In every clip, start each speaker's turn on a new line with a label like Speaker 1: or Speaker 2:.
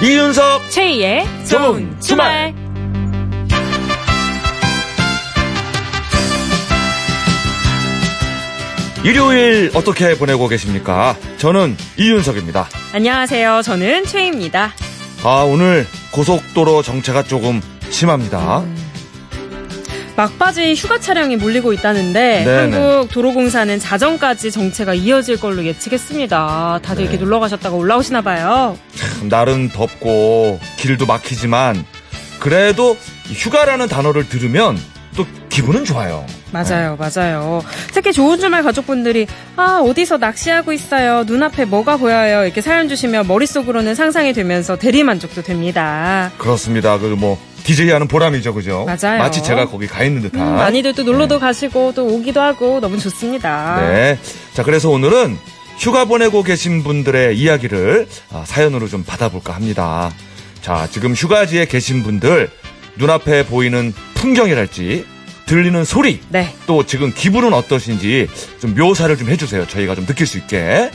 Speaker 1: 이윤석
Speaker 2: 최희의 좋은 주말.
Speaker 1: 일요일 어떻게 보내고 계십니까? 저는 이윤석입니다.
Speaker 2: 안녕하세요. 저는 최희입니다.
Speaker 1: 아, 오늘 고속도로 정체가 조금 심합니다.
Speaker 2: 막바지 휴가 차량이 몰리고 있다는데
Speaker 1: 네네.
Speaker 2: 한국 도로공사는 자정까지 정체가 이어질 걸로 예측했습니다. 다들
Speaker 1: 네.
Speaker 2: 이렇게 놀러 가셨다가 올라오시나 봐요.
Speaker 1: 참, 날은 덥고 길도 막히지만 그래도 이 휴가라는 단어를 들으면 또 기분은 좋아요.
Speaker 2: 맞아요, 맞아요. 특히 좋은 주말 가족분들이 아 어디서 낚시하고 있어요. 눈앞에 뭐가 보여요. 이렇게 사연 주시면 머릿속으로는 상상이 되면서 대리 만족도 됩니다.
Speaker 1: 그렇습니다. 그 뭐 DJ 하는 보람이죠, 그죠?
Speaker 2: 맞아요.
Speaker 1: 마치 제가 거기 가 있는 듯한.
Speaker 2: 음, 많이들 또 놀러도 가시고 또 오기도 하고 너무 좋습니다.
Speaker 1: 네. 자, 그래서 오늘은 휴가 보내고 계신 분들의 이야기를 아, 사연으로 좀 받아볼까 합니다. 자, 지금 휴가지에 계신 분들 눈앞에 보이는 풍경이랄지 들리는 소리
Speaker 2: 네.
Speaker 1: 또 지금 기분은 어떠신지 좀 묘사를 좀 해주세요. 저희가 좀 느낄 수 있게.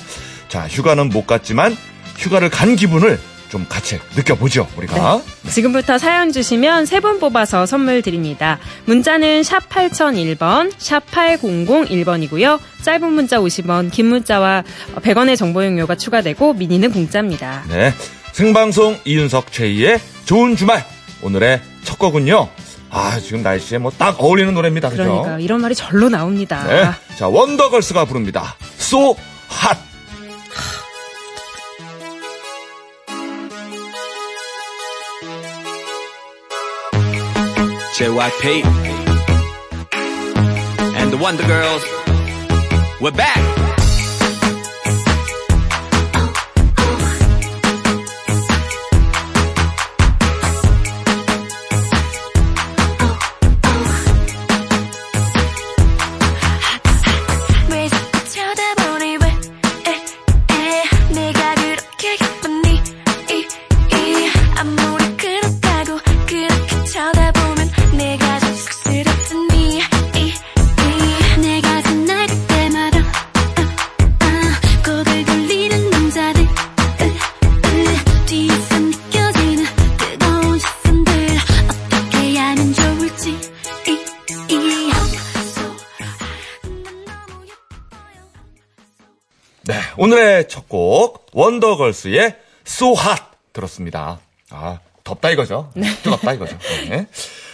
Speaker 1: 자, 휴가는 못 갔지만 휴가를 간 기분을 좀 같이 느껴보죠, 우리가.
Speaker 2: 지금부터 사연 주시면 세 분 뽑아서 선물 드립니다. 문자는 샵 8001번, 샵 8001번이고요. 짧은 문자 50원, 긴 문자와 100원의 정보 용료가 추가되고 미니는 공짜입니다.
Speaker 1: 네. 생방송 이윤석 최희의 좋은 주말. 오늘의 첫 곡은요. 아, 지금 날씨에 뭐 딱 어울리는 노래입니다. 그죠?
Speaker 2: 그러니까 이런 말이 절로 나옵니다.
Speaker 1: 네. 자, 원더걸스가 부릅니다. So hot.
Speaker 3: JYP and the Wonder Girls. We're back.
Speaker 1: 원더걸스의 So hot 들었습니다. 아, 덥다 이거죠? 뜨겁다 이거죠. 네.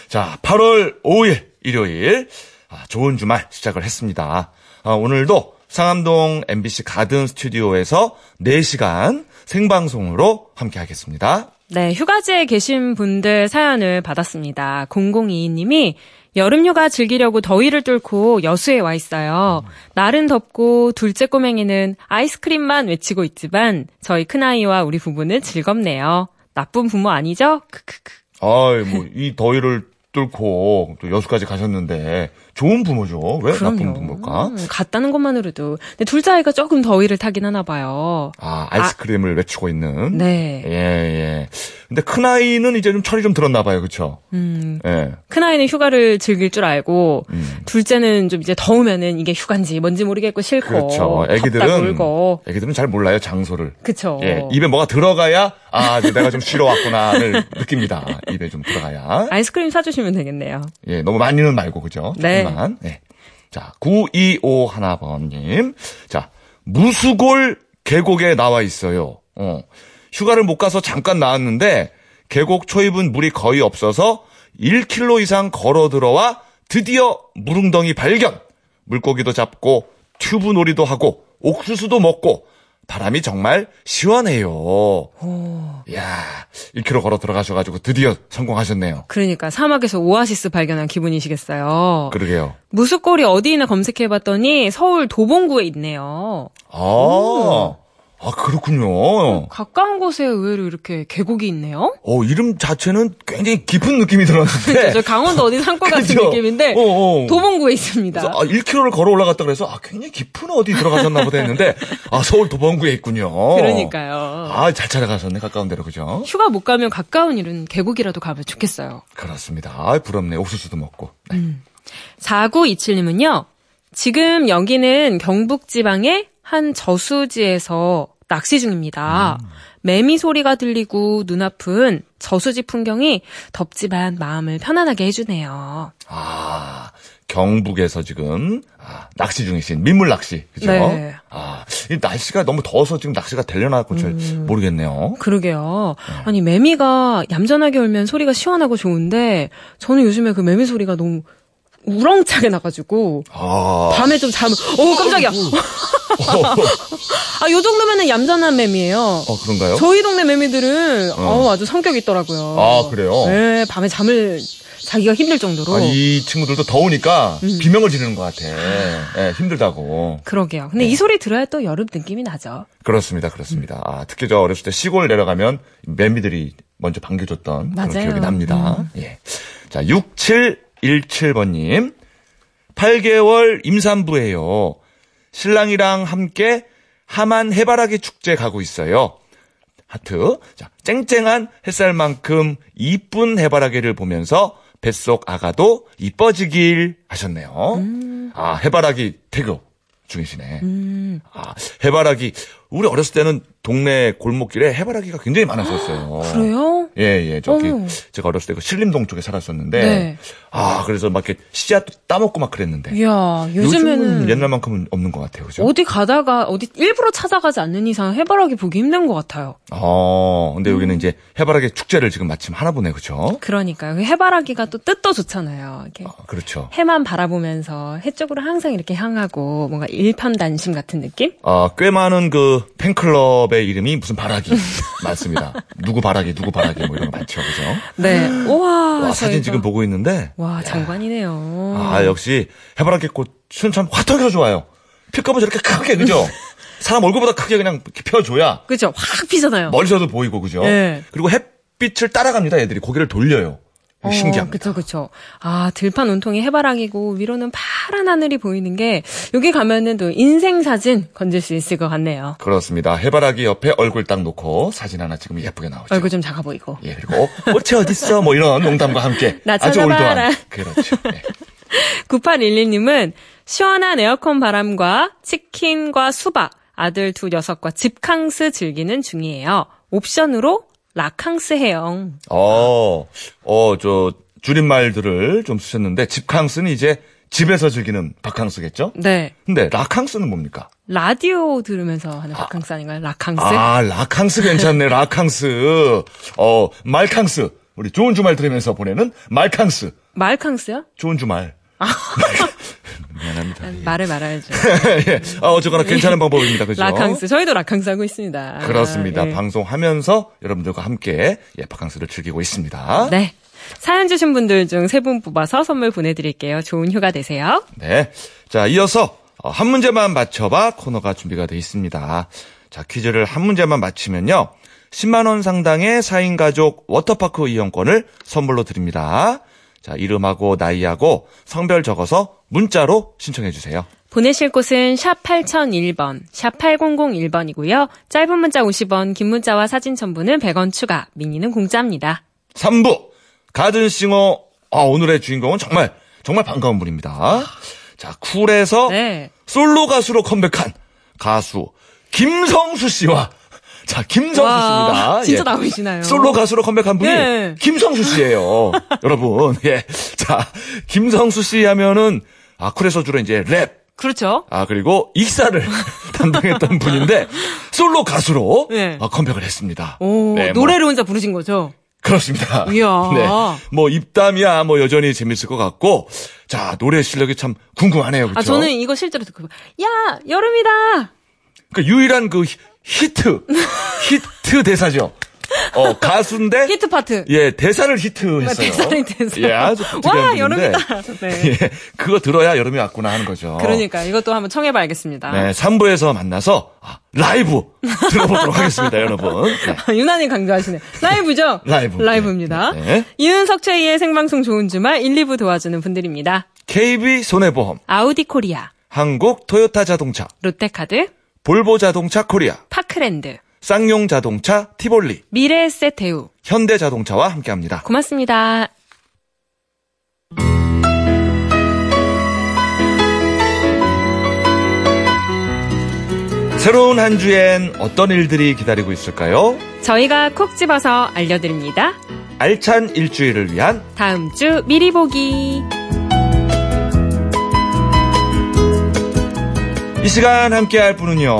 Speaker 1: 자, 8월 5일 일요일. 아, 좋은 주말 시작을 했습니다. 아, 오늘도 상암동 MBC 가든 스튜디오에서 4시간 생방송으로 함께 하겠습니다.
Speaker 2: 네, 휴가지에 계신 분들 사연을 받았습니다. 0022님이 여름휴가 즐기려고 더위를 뚫고 여수에 와 있어요. 날은 덥고 둘째 꼬맹이는 아이스크림만 외치고 있지만 저희 큰아이와 우리 부부는 즐겁네요. 나쁜 부모 아니죠? 크크크.
Speaker 1: 아이, 뭐, 이 더위를 뚫고 또 여수까지 가셨는데 좋은 부모죠. 왜 나쁜 부모일까?
Speaker 2: 음, 갔다는 것만으로도. 근데 둘째 아이가 조금 더위를 타긴 하나 봐요.
Speaker 1: 아, 아이스크림을 외치고 있는.
Speaker 2: 네.
Speaker 1: 예, 예. 근데 큰 아이는 이제 좀 철이 좀 들었나 봐요. 그쵸?
Speaker 2: 음,
Speaker 1: 예.
Speaker 2: 큰 아이는 휴가를 즐길 줄 알고,
Speaker 1: 음.
Speaker 2: 둘째는 좀 이제 더우면은 이게 휴가인지 뭔지 모르겠고 싫고.
Speaker 1: 그렇죠. 애기들은
Speaker 2: 울고.
Speaker 1: 애기들은 잘 몰라요, 장소를.
Speaker 2: 그쵸.
Speaker 1: 예. 입에 뭐가 들어가야 아, 이제 내가 좀 쉬러 왔구나를 느낍니다. 입에 좀 들어가야.
Speaker 2: 아이스크림 사 주시면 되겠네요.
Speaker 1: 예, 너무 많이는 말고 그죠?
Speaker 2: 네.
Speaker 1: 조금만. 네. 자, 9251번님. 자, 무수골 계곡에 나와 있어요. 어. 휴가를 못 가서 잠깐 나왔는데 계곡 초입은 물이 거의 없어서 1km 이상 걸어 들어와 드디어 무릉덩이 발견. 물고기도 잡고 튜브 놀이도 하고 옥수수도 먹고 바람이 정말 시원해요. 이야, 1km 걸어 들어가셔가지고 드디어 성공하셨네요.
Speaker 2: 그러니까 사막에서 오아시스 발견한 기분이시겠어요.
Speaker 1: 그러게요.
Speaker 2: 무수골이 어디 있나 검색해봤더니 서울 도봉구에 있네요.
Speaker 1: 아, 아, 그렇군요.
Speaker 2: 가까운 곳에 의외로 이렇게 계곡이 있네요.
Speaker 1: 어, 이름 자체는 굉장히 깊은 느낌이 들었는데.
Speaker 2: 저 강원도 어디 산골 같은? 느낌인데
Speaker 1: 어, 어.
Speaker 2: 도봉구에 있습니다.
Speaker 1: 아, 1km를 걸어 올라갔다 그래서 아, 굉장히 깊은 어디 들어가셨나 보다 했는데 아, 서울 도봉구에 있군요.
Speaker 2: 그러니까요.
Speaker 1: 아, 잘 찾아가셨네. 가까운 데로 그죠?
Speaker 2: 휴가 못 가면 가까운 일은 계곡이라도 가면 좋겠어요.
Speaker 1: 그렇습니다. 아, 부럽네. 옥수수도 먹고. 네.
Speaker 2: 4927님은요, 지금 여기는 경북 지방의 한 저수지에서 낚시 중입니다. 매미 소리가 들리고 눈앞은 저수지 풍경이 덥지만 마음을 편안하게 해주네요.
Speaker 1: 아, 경북에서 지금 아, 낚시 중이신 민물 낚시 그죠?
Speaker 2: 네.
Speaker 1: 아, 이 날씨가 너무 더워서 지금 낚시가 되려나 잘
Speaker 2: 음.
Speaker 1: 모르겠네요.
Speaker 2: 그러게요.
Speaker 1: 네.
Speaker 2: 아니 매미가 얌전하게 울면 소리가 시원하고 좋은데 저는 요즘에 그 매미 소리가 너무 우렁차게 나가지고
Speaker 1: 아,
Speaker 2: 밤에 좀 잠을 오 깜짝이야. 아, 요 정도면은 얌전한 매미예요.
Speaker 1: 어 그런가요?
Speaker 2: 저희 동네 매미들은 어, 아주 성격이 있더라고요.
Speaker 1: 아, 그래요?
Speaker 2: 네, 밤에 잠을 자기가 힘들 정도로.
Speaker 1: 아, 이 친구들도 더우니까
Speaker 2: 음.
Speaker 1: 비명을 지르는 것 같아. 예, 힘들다고.
Speaker 2: 그러게요.
Speaker 1: 네.
Speaker 2: 근데 이 소리 들어야 또 여름 느낌이 나죠.
Speaker 1: 그렇습니다, 그렇습니다. 아, 특히 저 어렸을 때 시골 내려가면 매미들이 먼저 반겨줬던 그런
Speaker 2: 맞아요.
Speaker 1: 기억이 납니다. 예. 자, 6717번님. 8개월 임산부예요. 신랑이랑 함께 하만 해바라기 축제 가고 있어요. 하트. 자, 쨍쨍한 햇살만큼 이쁜 해바라기를 보면서 뱃속 아가도 이뻐지길 하셨네요. 아, 해바라기 태교 중이시네. 아, 해바라기. 우리 어렸을 때는 동네 골목길에 해바라기가 굉장히 많았었어요.
Speaker 2: 그래요?
Speaker 1: 예, 예. 저기,
Speaker 2: 어.
Speaker 1: 제가 어렸을 때 그 신림동 쪽에 살았었는데.
Speaker 2: 네.
Speaker 1: 아, 그래서 막 이렇게 씨앗도 따먹고 막 그랬는데.
Speaker 2: 이야, 요즘에는
Speaker 1: 옛날만큼은 없는 것 같아요. 그죠?
Speaker 2: 어디 가다가 어디 일부러 찾아가지 않는 이상 해바라기 보기 힘든 것 같아요.
Speaker 1: 어, 근데
Speaker 2: 음.
Speaker 1: 여기는 이제 해바라기 축제를 지금 마침 하나 보네. 그죠?
Speaker 2: 그러니까요. 그 해바라기가 또 뜻도 좋잖아요. 이렇게
Speaker 1: 아, 그렇죠.
Speaker 2: 해만 바라보면서 해 쪽으로 항상 이렇게 향하고 뭔가 일편단심 같은 느낌?
Speaker 1: 아, 꽤 많은 그 팬클럽의 이름이 무슨 바라기 많습니다. 누구 바라기, 누구 바라기 뭐 이런 거 많죠. 그죠?
Speaker 2: 네. 우와.
Speaker 1: 와, 사진 지금 보고 있는데.
Speaker 2: 와, 장관이네요.
Speaker 1: 아, 역시 해바라기 꽃은 참 화통해서 좋아요. 필감은 저렇게 크게, 그죠? 사람 얼굴보다 크게 그냥 펴줘야
Speaker 2: 그죠? 확 피잖아요.
Speaker 1: 멀리서도 보이고, 그죠?
Speaker 2: 네.
Speaker 1: 그리고 햇빛을 따라갑니다, 애들이. 고개를 돌려요.
Speaker 2: 어,
Speaker 1: 신기합니다.
Speaker 2: 그쵸, 그쵸. 아, 들판 온통이 해바라기고, 위로는 파란 하늘이 보이는 게, 여기 가면은 또 인생 사진 건질 수 있을 것 같네요.
Speaker 1: 그렇습니다. 해바라기 옆에 얼굴 딱 놓고 사진 하나 지금 예쁘게 나오죠.
Speaker 2: 얼굴 좀 작아 보이고.
Speaker 1: 예, 그리고 어, 꽃이 어딨어? 뭐 이런 농담과 함께
Speaker 2: 나
Speaker 1: 아주. 올드한. 그렇죠. 네.
Speaker 2: 9811님은 시원한 에어컨 바람과 치킨과 수박, 아들 두 녀석과 집캉스 즐기는 중이에요. 옵션으로 라캉스 해요.
Speaker 1: 어, 어, 저 줄임말들을 좀 쓰셨는데 집캉스는 이제 집에서 즐기는 바캉스겠죠?
Speaker 2: 네.
Speaker 1: 근데 라캉스는 뭡니까?
Speaker 2: 라디오 들으면서 하는 바캉스 아닌가요? 라캉스?
Speaker 1: 아, 라캉스 괜찮네. 라캉스. 어, 말캉스. 우리 좋은 주말 들으면서 보내는 말캉스.
Speaker 2: 말캉스요?
Speaker 1: 좋은 주말. 미안합니다. 예.
Speaker 2: 말을 말아야죠.
Speaker 1: 예. 아, 어쨌거나 괜찮은 방법입니다. 그죠?
Speaker 2: 라캉스. 저희도 라캉스 하고 있습니다.
Speaker 1: 그렇습니다.
Speaker 2: 아, 예.
Speaker 1: 방송하면서 여러분들과 함께 예, 바캉스를 즐기고 있습니다.
Speaker 2: 네. 사연 주신 분들 중 세 분 뽑아서 선물 보내드릴게요. 좋은 휴가 되세요.
Speaker 1: 네. 자, 이어서 어, 한 문제만 맞춰봐 코너가 준비가 되어 있습니다. 자, 퀴즈를 한 문제만 맞히면요. 10만원 상당의 4인 가족 워터파크 이용권을 선물로 드립니다. 자, 이름하고 나이하고 성별 적어서 문자로 신청해 주세요.
Speaker 2: 보내실 곳은 샵 8001번, 샵 8001번이고요. 짧은 문자 50원, 긴 문자와 사진 첨부는 100원 추가, 미니는 공짜입니다.
Speaker 1: 3부 가든싱어 아, 오늘의 주인공은 정말 정말 반가운 분입니다. 자, 쿨에서
Speaker 2: 네.
Speaker 1: 솔로 가수로 컴백한 가수 김성수 씨와 자 김성수
Speaker 2: 와,
Speaker 1: 씨입니다.
Speaker 2: 진짜
Speaker 1: 예.
Speaker 2: 나오시나요?
Speaker 1: 솔로 가수로 컴백한 분이
Speaker 2: 네.
Speaker 1: 김성수 씨예요. 여러분, 예, 자 김성수 씨 하면은 아 쿨에서 주로 이제 랩.
Speaker 2: 그렇죠.
Speaker 1: 아 그리고 익사를 담당했던 분인데 솔로 가수로
Speaker 2: 네.
Speaker 1: 아, 컴백을 했습니다.
Speaker 2: 오,
Speaker 1: 네, 뭐
Speaker 2: 노래를 혼자 부르신 거죠?
Speaker 1: 그렇습니다.
Speaker 2: 이야.
Speaker 1: 네. 뭐 입담이야 뭐 여전히 재밌을 것 같고 자 노래 실력이 참 궁금하네요. 그렇죠?
Speaker 2: 아, 저는 이거 실제로 듣고, 야, 여름이다!
Speaker 1: 그 유일한 그 히- 히트 히트 대사죠. 어 가수인데
Speaker 2: 히트 파트.
Speaker 1: 예 대사를 히트했어요.
Speaker 2: 대사를 대사.
Speaker 1: 예 아주
Speaker 2: 와, 여름이다. 네.
Speaker 1: 예 그거 들어야 여름이 왔구나 하는 거죠.
Speaker 2: 그러니까 이것도 한번 청해봐야겠습니다.
Speaker 1: 네 3부에서 만나서 아, 라이브 들어보도록 하겠습니다, 여러분. 네.
Speaker 2: 유난히 강조하시네. 라이브죠?
Speaker 1: 라이브.
Speaker 2: 라이브입니다.
Speaker 1: 네, 네.
Speaker 2: 이윤석 최희의 생방송 좋은 주말 1, 2부 도와주는 분들입니다.
Speaker 1: KB 손해보험,
Speaker 2: 아우디 코리아,
Speaker 1: 한국 토요타 자동차,
Speaker 2: 롯데카드,
Speaker 1: 볼보 자동차 코리아,
Speaker 2: 파크랜드,
Speaker 1: 쌍용 자동차 티볼리,
Speaker 2: 미래에셋 대우.
Speaker 1: 현대 자동차와 함께합니다.
Speaker 2: 고맙습니다.
Speaker 1: 새로운 한 주엔 어떤 일들이 기다리고 있을까요?
Speaker 2: 저희가 콕 집어서 알려드립니다.
Speaker 1: 알찬 일주일을 위한
Speaker 2: 다음 주 미리 보기.
Speaker 1: 이 시간 함께 할 분은요.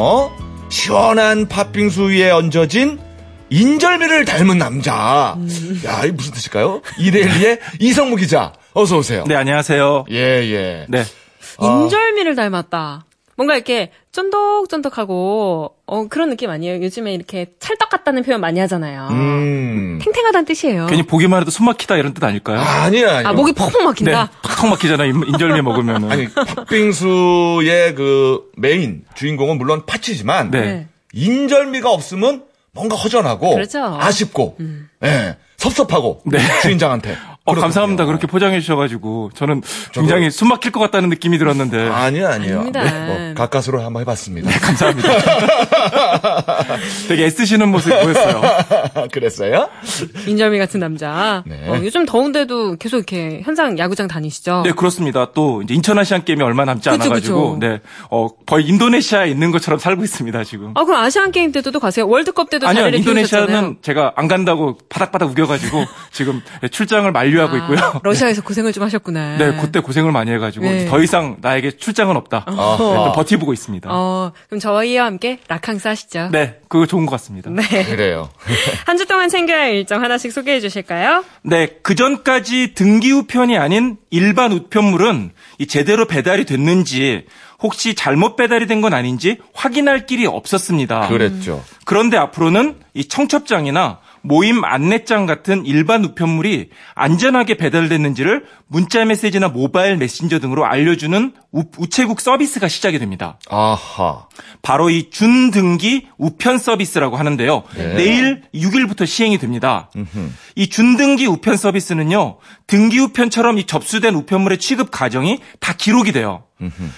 Speaker 1: 시원한 팥빙수 위에 얹어진 인절미를 닮은 남자. 야, 이게 무슨 뜻일까요? 이데일리의 이성무 기자. 어서 오세요.
Speaker 4: 네, 안녕하세요.
Speaker 1: 예, 예.
Speaker 4: 네.
Speaker 2: 인절미를 닮았다. 뭔가 이렇게 쫀득쫀득하고 어, 그런 느낌 아니에요? 요즘에 이렇게 찰떡 같다는 표현 많이 하잖아요.
Speaker 1: 음.
Speaker 2: 탱탱하다는 뜻이에요.
Speaker 4: 괜히 보기만 해도 숨 막히다 이런 뜻 아닐까요?
Speaker 1: 아니야, 아니야.
Speaker 2: 아 목이 퍽퍽
Speaker 4: 네.
Speaker 2: 막힌다.
Speaker 4: 턱 막히잖아요. 인- 인절미 먹으면은.
Speaker 1: 아니, 팥빙수의 그 메인 주인공은 물론 팥이지만
Speaker 4: 네.
Speaker 2: 네.
Speaker 1: 인절미가 없으면 뭔가 허전하고
Speaker 2: 그렇죠.
Speaker 1: 아쉽고 예, 섭섭하고
Speaker 4: 네.
Speaker 1: 주인장한테.
Speaker 4: 어. 감사합니다. 그렇게 포장해 주셔가지고 저는 굉장히 숨 막힐 것 같다는 느낌이 들었는데
Speaker 1: 아니요, 아니요. 네, 뭐 가까스로 한번 해봤습니다.
Speaker 4: 감사합니다. 되게 애쓰시는 모습이 보였어요.
Speaker 1: 그랬어요?
Speaker 2: 인절미 같은 남자.
Speaker 1: 네.
Speaker 2: 어, 요즘 더운데도 계속 이렇게 현장 야구장 다니시죠?
Speaker 4: 네, 그렇습니다. 또 이제 인천 아시안 게임이 얼마 남지
Speaker 2: 그쵸,
Speaker 4: 않아가지고,
Speaker 2: 그쵸.
Speaker 4: 네, 어 거의 인도네시아에 있는 것처럼 살고 있습니다 지금.
Speaker 2: 아 그럼 아시안 게임 때도 또 가세요? 월드컵 때도
Speaker 4: 아니요, 인도네시아는
Speaker 2: 비우셨잖아요.
Speaker 4: 제가 안 간다고 바닥바닥 우겨가지고 지금 출장을 만류 하고 있고요.
Speaker 2: 아, 러시아에서 고생을 좀 하셨구나.
Speaker 4: 네, 그때 고생을 많이 해가지고
Speaker 2: 네.
Speaker 4: 더 이상 나에게 출장은 없다. 네, 좀 버티보고 있습니다.
Speaker 2: 어, 그럼 저희와 함께 라캉스 하시죠.
Speaker 4: 네, 그거 좋은 것 같습니다.
Speaker 2: 네.
Speaker 1: 그래요.
Speaker 2: 한 주 동안 챙겨야 할 일정 하나씩 소개해 주실까요?
Speaker 4: 네, 그 전까지 등기 우편이 아닌 일반 우편물은 이 제대로 배달이 됐는지 혹시 잘못 배달이 된 건 아닌지 확인할 길이 없었습니다.
Speaker 1: 그랬죠.
Speaker 4: 그런데 앞으로는 이 청첩장이나 모임 안내장 같은 일반 우편물이 안전하게 배달됐는지를 문자 메시지나 모바일 메신저 등으로 알려주는 우, 우체국 서비스가 시작이 됩니다.
Speaker 1: 아하.
Speaker 4: 바로 이 준등기 우편 서비스라고 하는데요.
Speaker 1: 네.
Speaker 4: 내일 6일부터 시행이 됩니다. 이 준등기 우편 서비스는요. 등기 우편처럼 이 접수된 우편물의 취급 과정이 다 기록이 돼요.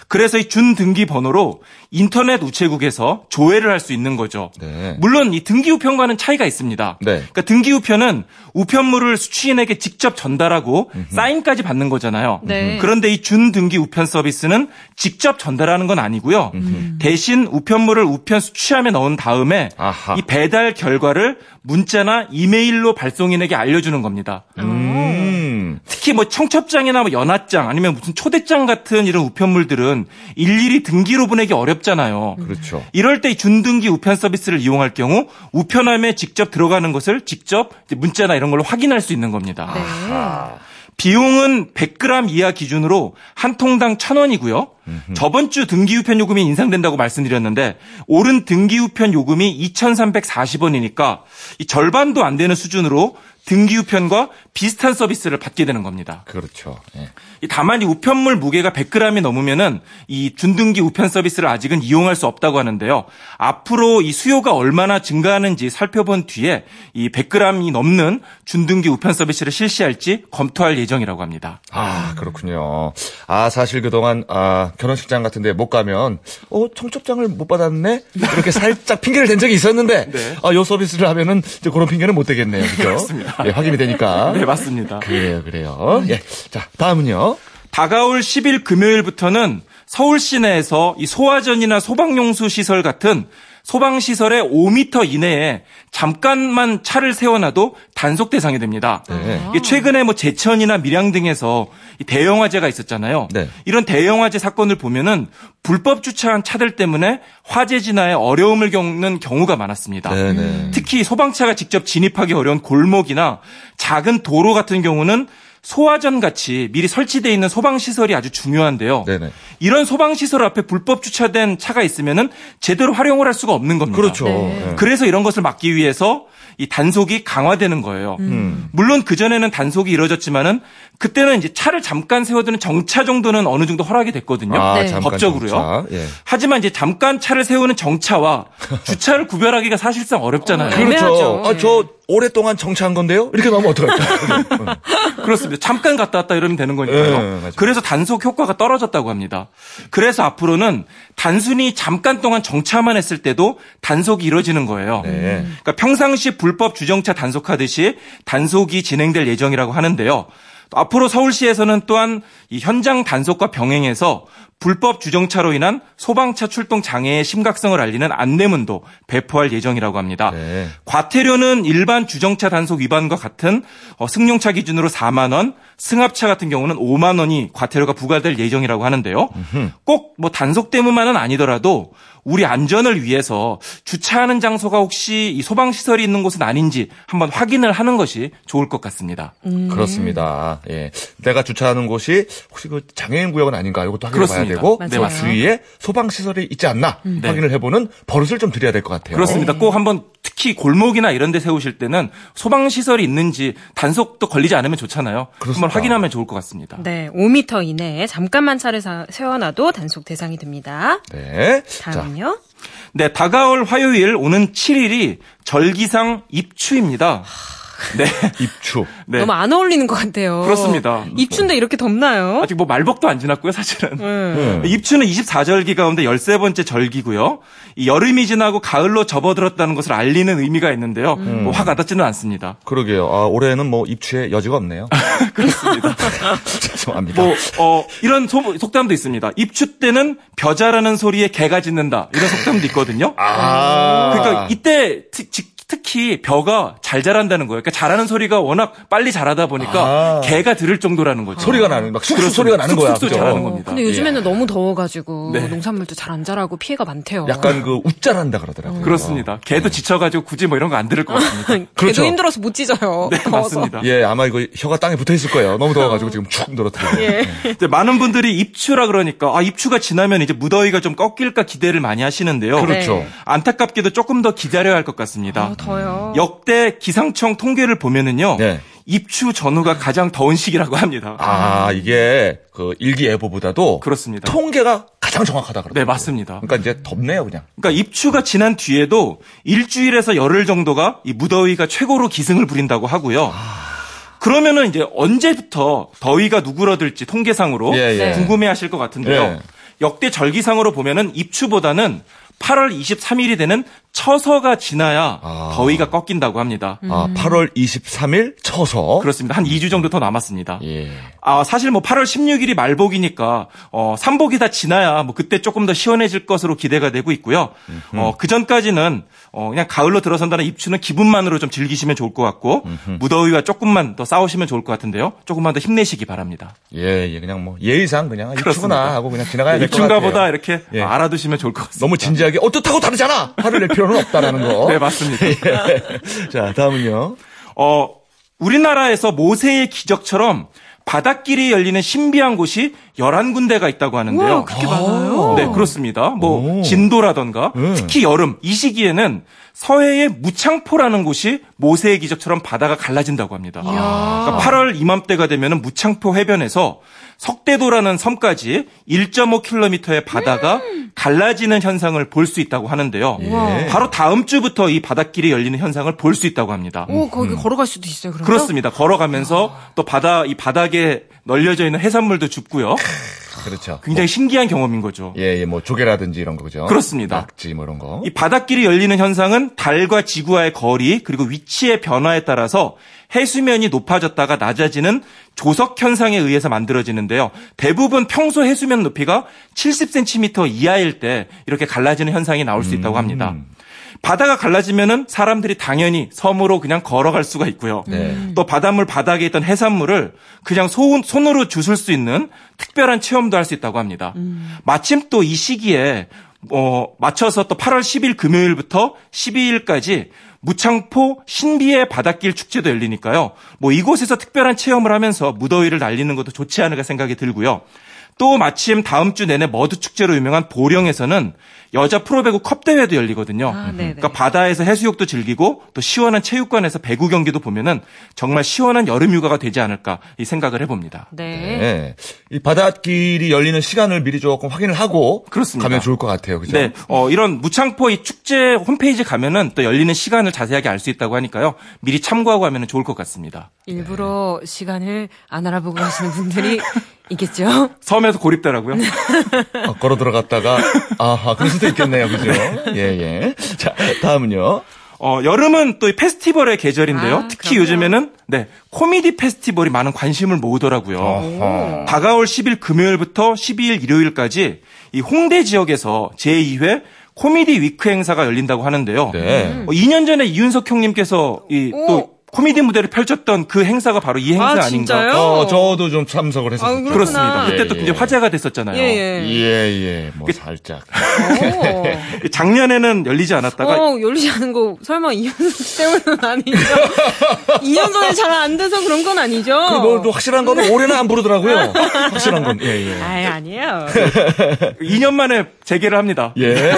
Speaker 4: 그래서 이 준등기 번호로 인터넷 우체국에서 조회를 할 수 있는 거죠.
Speaker 1: 네.
Speaker 4: 물론 이 등기 우편과는 차이가 있습니다.
Speaker 1: 네.
Speaker 4: 그러니까 등기 우편은 우편물을 수취인에게 직접 전달하고 사인까지 받는 거잖아요.
Speaker 2: 네.
Speaker 4: 그런데 이 준등기 우편 서비스는 직접 전달하는 건 아니고요. 대신 우편물을 우편 수취함에 넣은 다음에
Speaker 1: 아하.
Speaker 4: 이 배달 결과를 문자나 이메일로 발송인에게 알려주는 겁니다.
Speaker 1: 음.
Speaker 4: 특히 뭐 청첩장이나 뭐 연하장 아니면 무슨 초대장 같은 이런 우편물들은 일일이 등기로 보내기 어렵잖아요.
Speaker 1: 그렇죠.
Speaker 4: 이럴 때이 준등기 우편 서비스를 이용할 경우 우편함에 직접 들어가는 것을 직접 문자나 이런 걸로 확인할 수 있는 겁니다.
Speaker 2: 네.
Speaker 4: 비용은 100g 이하 기준으로 한 통당 1,000원이고요. 저번 주 등기 우편 요금이 인상된다고 말씀드렸는데 오른 등기 우편 요금이 2,340원이니까 이 절반도 안 되는 수준으로 등기 우편과 비슷한 서비스를 받게 되는 겁니다.
Speaker 1: 그렇죠. 예.
Speaker 4: 이 다만 이 우편물 무게가 100g이 넘으면은 이 준등기 우편 서비스를 아직은 이용할 수 없다고 하는데요. 앞으로 이 수요가 얼마나 증가하는지 살펴본 뒤에 이 100g이 넘는 준등기 우편 서비스를 실시할지 검토할 예정이라고 합니다.
Speaker 1: 아, 그렇군요. 아, 사실 그동안, 아, 결혼식장 같은데 못 가면, 어, 청첩장을 못 받았네? 이렇게 살짝 핑계를 댄 적이 있었는데,
Speaker 4: 네.
Speaker 1: 아, 요 서비스를 하면은, 이제 그런 핑계는 못. 그죠?
Speaker 4: 그렇습니다.
Speaker 1: 예, 확인이 되니까.
Speaker 4: 네, 맞습니다.
Speaker 1: 그래요, 그래요. 예. 자, 다음은요.
Speaker 4: 다가올 10일 금요일부터는 서울 시내에서 이 소화전이나 소방용수 시설 같은 소방시설의 5m 이내에 잠깐만 차를 세워놔도 단속 대상이 됩니다.
Speaker 1: 네.
Speaker 4: 최근에 뭐 제천이나 밀양 등에서 이 대형 화재가 있었잖아요.
Speaker 1: 네.
Speaker 4: 이런 대형 화재 사건을 보면은 불법 주차한 차들 때문에 화재 진화에 어려움을 겪는 경우가 많았습니다.
Speaker 1: 네네.
Speaker 4: 특히 소방차가 직접 진입하기 어려운 골목이나 작은 도로 같은 경우는 소화전 같이 미리 설치되어 있는 소방 시설이 아주 중요한데요.
Speaker 1: 네네.
Speaker 4: 이런 소방 시설 앞에 불법 주차된 차가 있으면은 제대로 활용을 할 수가 없는 겁니다.
Speaker 1: 그렇죠.
Speaker 2: 네.
Speaker 1: 예.
Speaker 4: 그래서 이런 것을 막기 위해서 이 단속이 강화되는 거예요.
Speaker 1: 음.
Speaker 4: 물론 그 전에는 단속이 이루어졌지만은 그때는 이제 차를 잠깐 세워두는 정차 정도는 어느 정도 허락이 됐거든요.
Speaker 1: 아,
Speaker 2: 네.
Speaker 4: 법적으로요.
Speaker 1: 예.
Speaker 4: 하지만 이제 잠깐 차를 세우는 정차와 주차를 구별하기가 사실상 어렵잖아요.
Speaker 2: 어.
Speaker 1: 그렇죠. 아, 저 오랫동안 정차한 건데요? 이렇게 나오면 어떡할까요?
Speaker 4: 그렇습니다. 잠깐 갔다 왔다 이러면 되는
Speaker 1: 예,
Speaker 4: 거니까요.
Speaker 1: 맞아요.
Speaker 4: 그래서 단속 효과가 떨어졌다고 합니다. 그래서 앞으로는 단순히 잠깐 동안 정차만 했을 때도 단속이 이루어지는 거예요.
Speaker 1: 네.
Speaker 4: 그러니까 평상시 불법 주정차 단속하듯이 단속이 진행될 예정이라고 하는데요. 또 앞으로 서울시에서는 또한 이 현장 단속과 병행해서 불법 주정차로 인한 소방차 출동 장애의 심각성을 알리는 안내문도 배포할 예정이라고 합니다.
Speaker 1: 네.
Speaker 4: 과태료는 일반 주정차 단속 위반과 같은 어, 승용차 기준으로 4만 원, 승합차 같은 경우는 5만 원이 과태료가 부과될 예정이라고 하는데요. 꼭 뭐 단속 때문만은 아니더라도 우리 안전을 위해서 주차하는 장소가 혹시 이 소방 시설이 있는 곳은 아닌지 한번 확인을 하는 것이 좋을 것 같습니다.
Speaker 1: 그렇습니다. 예. 내가 주차하는 곳이 혹시 그 장애인 구역은 아닌가 이것도 확인해 봐야
Speaker 4: 그렇습니다.
Speaker 1: 되고
Speaker 2: 맞아요.
Speaker 1: 그 주위에 소방 시설이 있지 않나 확인을 해 보는 버릇을 좀 드려야 될 것 같아요.
Speaker 4: 그렇습니다. 꼭 한번 특히 골목이나 이런 데 세우실 때는 소방 시설이 있는지 단속도 걸리지 않으면 좋잖아요.
Speaker 1: 그렇습니다.
Speaker 4: 한번 확인하면 좋을 것 같습니다.
Speaker 2: 네, 5m 이내에 잠깐만 차를 사- 세워놔도 단속 대상이 됩니다.
Speaker 1: 네. 자,
Speaker 2: 다음요.
Speaker 4: 네, 다가올 화요일 오는 7일이 절기상 입추입니다. 네.
Speaker 1: 입추.
Speaker 4: 네.
Speaker 2: 너무 안 어울리는 것 같아요.
Speaker 4: 그렇습니다.
Speaker 2: 입춘데 이렇게 덥나요?
Speaker 4: 아직 뭐 말복도 안 지났고요, 사실은.
Speaker 2: 네.
Speaker 4: 입추는 24절기 가운데 13번째 절기고요. 이 여름이 지나고 가을로 접어들었다는 것을 알리는 의미가 있는데요.
Speaker 2: 음.
Speaker 4: 뭐 화가 닿지는 않습니다.
Speaker 1: 그러게요. 아, 올해는 뭐 입추의 여지가 없네요. 그렇습니다. 죄송합니다.
Speaker 4: 뭐, 어, 이런 소- 속담도 있습니다. 입추 때는 벼자라는 소리에 개가 짖는다. 이런 속담도 있거든요.
Speaker 1: 아.
Speaker 4: 그러니까 이때 특, 히 특히 벼가 잘 자란다는 거예요. 그러니까 자라는 소리가 워낙 빨리 자라다 보니까
Speaker 1: 아.
Speaker 4: 개가 들을 정도라는 거죠.
Speaker 1: 소리가 나는 막 쑥쑥. 소리가 나는 거야.
Speaker 4: 쑥쑥
Speaker 1: 그죠?
Speaker 4: 자라는
Speaker 2: 어,
Speaker 4: 겁니다.
Speaker 2: 근데 요즘에는 너무 더워가지고
Speaker 4: 네.
Speaker 2: 농산물도 잘 안 자라고 피해가 많대요.
Speaker 1: 약간 그 웃자란다 그러더라고요.
Speaker 4: 그렇습니다. 개도 지쳐가지고 굳이 뭐 이런 거 안 들을 것 같습니다.
Speaker 1: 그렇죠.
Speaker 2: 힘들어서 못 찢어요.
Speaker 4: 네,
Speaker 2: 더워서.
Speaker 4: 맞습니다.
Speaker 1: 예, 아마 이거 혀가 땅에 붙어 있을 거예요. 너무 더워가지고 지금 축 늘어뜨리고.
Speaker 2: 예.
Speaker 4: 이제 많은 분들이 입추라 그러니까 아 입추가 지나면 이제 무더위가 좀 꺾일까 기대를 많이 하시는데요.
Speaker 1: 그렇죠.
Speaker 2: 네.
Speaker 4: 안타깝게도 조금 더 기다려야 할 것 같습니다.
Speaker 2: 아, 더요.
Speaker 4: 역대 기상청 통계를 보면은요.
Speaker 1: 네.
Speaker 4: 입추 전후가 가장 더운 시기라고 합니다.
Speaker 1: 아, 이게 그 일기예보보다도
Speaker 4: 그렇습니다.
Speaker 1: 통계가 가장 정확하다 그러더라고요.
Speaker 4: 네, 맞습니다.
Speaker 1: 그러니까 이제 덥네요, 그냥.
Speaker 4: 그러니까 입추가 지난 뒤에도 일주일에서 열흘 정도가 이 무더위가 최고로 기승을 부린다고 하고요. 그러면은 이제 언제부터 더위가 누그러들지 통계상으로
Speaker 1: 예, 예.
Speaker 4: 궁금해하실 것 같은데요.
Speaker 1: 예.
Speaker 4: 역대 절기상으로 보면은 입추보다는 8월 23일이 되는 처서가 지나야
Speaker 1: 아.
Speaker 4: 더위가 꺾인다고 합니다.
Speaker 1: 아, 8월 23일 쳐서.
Speaker 4: 그렇습니다. 한 2주 정도 더 남았습니다.
Speaker 1: 예.
Speaker 4: 아, 사실 뭐 8월 16일이 말복이니까 어, 삼복이 다 지나야 뭐 그때 조금 더 시원해질 것으로 기대가 되고 있고요. 어, 그 전까지는 어, 그냥 가을로 들어선다는 입추는 기분만으로 좀 즐기시면 좋을 것 같고 무더위와 조금만 더 싸우시면 좋을 것 같은데요. 조금만 더 힘내시기 바랍니다.
Speaker 1: 예, 예, 그냥 뭐 예의상 그냥 입추구나. 하고 그냥 지나가야 될것 같아요.
Speaker 4: 입춘가 보다 이렇게
Speaker 1: 예.
Speaker 4: 알아두시면 좋을 것 같습니다.
Speaker 1: 너무 진지하게 어떻다고 다르잖아. 화를 낼 필요는 없다라는 거.
Speaker 4: 네, 맞습니다.
Speaker 1: 예. 자, 다음은요.
Speaker 4: 어, 우리나라에서 모세의 기적처럼 바닷길이 열리는 신비한 곳이 11군데가 있다고 하는데요.
Speaker 2: 우와, 그렇게 많아요?
Speaker 4: 네, 그렇습니다. 뭐
Speaker 1: 오.
Speaker 4: 진도라던가
Speaker 1: 음.
Speaker 4: 특히 여름 이 시기에는 서해의 무창포라는 곳이 모세의 기적처럼 바다가 갈라진다고 합니다. 그러니까 8월 이맘때가 되면은 무창포 해변에서 석대도라는 섬까지 1.5km의 바다가 갈라지는 현상을 볼 수 있다고 하는데요.
Speaker 1: 예.
Speaker 4: 바로 다음 주부터 이 바닷길이 열리는 현상을 볼 수 있다고 합니다.
Speaker 2: 오, 거기 걸어갈 수도 있어요, 그러면?
Speaker 4: 그렇습니다. 걸어가면서 또 바다 이 바닥에 널려져 있는 해산물도 줍고요.
Speaker 1: 그렇죠.
Speaker 4: 굉장히 신기한 경험인 거죠.
Speaker 1: 예, 예, 뭐 조개라든지 이런 거 그죠?
Speaker 4: 그렇습니다.
Speaker 1: 낙지 뭐 이런 거.
Speaker 4: 이 바닷길이 열리는 현상은 달과 지구와의 거리 그리고 위치의 변화에 따라서 해수면이 높아졌다가 낮아지는 조석 현상에 의해서 만들어지는데요. 대부분 평소 해수면 높이가 70cm 이하일 때 이렇게 갈라지는 현상이 나올 수 있다고 합니다. 바다가 갈라지면은 사람들이 당연히 섬으로 그냥 걸어갈 수가 있고요.
Speaker 1: 네.
Speaker 4: 또 바닷물 바닥에 있던 해산물을 그냥 손, 손으로 주술 수 있는 특별한 체험도 할 수 있다고 합니다. 마침 또 이 시기에 어, 맞춰서 또 8월 10일 금요일부터 12일까지 무창포 신비의 바닷길 축제도 열리니까요. 뭐 이곳에서 특별한 체험을 하면서 무더위를 날리는 것도 좋지 않을까 생각이 들고요. 또 마침 다음 주 내내 머드 축제로 유명한 보령에서는 여자 프로배구 컵 대회도 열리거든요.
Speaker 2: 아, 네네.
Speaker 4: 그러니까 바다에서 해수욕도 즐기고 또 시원한 체육관에서 배구 경기도 보면은 정말 시원한 여름 휴가가 되지 않을까 이 생각을 해봅니다.
Speaker 2: 네.
Speaker 1: 예. 이 바닷길이 열리는 시간을 미리 조금 확인을 하고
Speaker 4: 그렇습니다.
Speaker 1: 가면 좋을 것 같아요. 그죠?
Speaker 4: 네, 어, 이런 무창포 이 축제 홈페이지 가면은 또 열리는 시간을 자세하게 알 수 있다고 하니까요. 미리 참고하고 하면 좋을 것 같습니다.
Speaker 2: 일부러 시간을 안 알아보고 하시는 분들이 있겠죠?
Speaker 4: 섬에서 고립되라고요.
Speaker 1: 어, 걸어 들어갔다가 아하 그럴 수도 있겠네요. 그죠? 예, 예. 자, 다음은요.
Speaker 4: 어, 여름은 또이 페스티벌의 계절인데요.
Speaker 2: 아,
Speaker 4: 특히
Speaker 2: 그럼요.
Speaker 4: 요즘에는 네 코미디 페스티벌이 많은 관심을 모으더라고요.
Speaker 1: 어허.
Speaker 4: 다가올 10일 금요일부터 12일 일요일까지 이 홍대 지역에서 제2회 코미디 위크 행사가 열린다고 하는데요.
Speaker 1: 네.
Speaker 4: 어, 2년 전에 이윤석 형님께서 이
Speaker 2: 오.
Speaker 4: 또 코미디 무대를 펼쳤던 그 행사가 바로 이 행사
Speaker 2: 아,
Speaker 4: 아, 닌가
Speaker 2: 진짜요?
Speaker 1: 어, 저도 좀 참석을
Speaker 2: 아,
Speaker 1: 했었죠.
Speaker 2: 그렇구나.
Speaker 4: 그렇습니다. 그때
Speaker 1: 예,
Speaker 4: 또
Speaker 1: 예.
Speaker 4: 굉장히 화제가 됐었잖아요.
Speaker 2: 예, 예.
Speaker 1: 예, 예, 뭐 살짝.
Speaker 2: 오.
Speaker 4: 작년에는 열리지 않았다가
Speaker 2: 어, 열리지 않은 거 설마 2년 때문은 아니죠? 2년 전에 잘 안 돼서 그런 건 아니죠?
Speaker 1: 뭐, 또 확실한 건 올해는 안 부르더라고요. 확실한 건, 예, 예.
Speaker 2: 아이, 아니에요.
Speaker 4: 2년 만에 재개를 합니다.
Speaker 1: 예.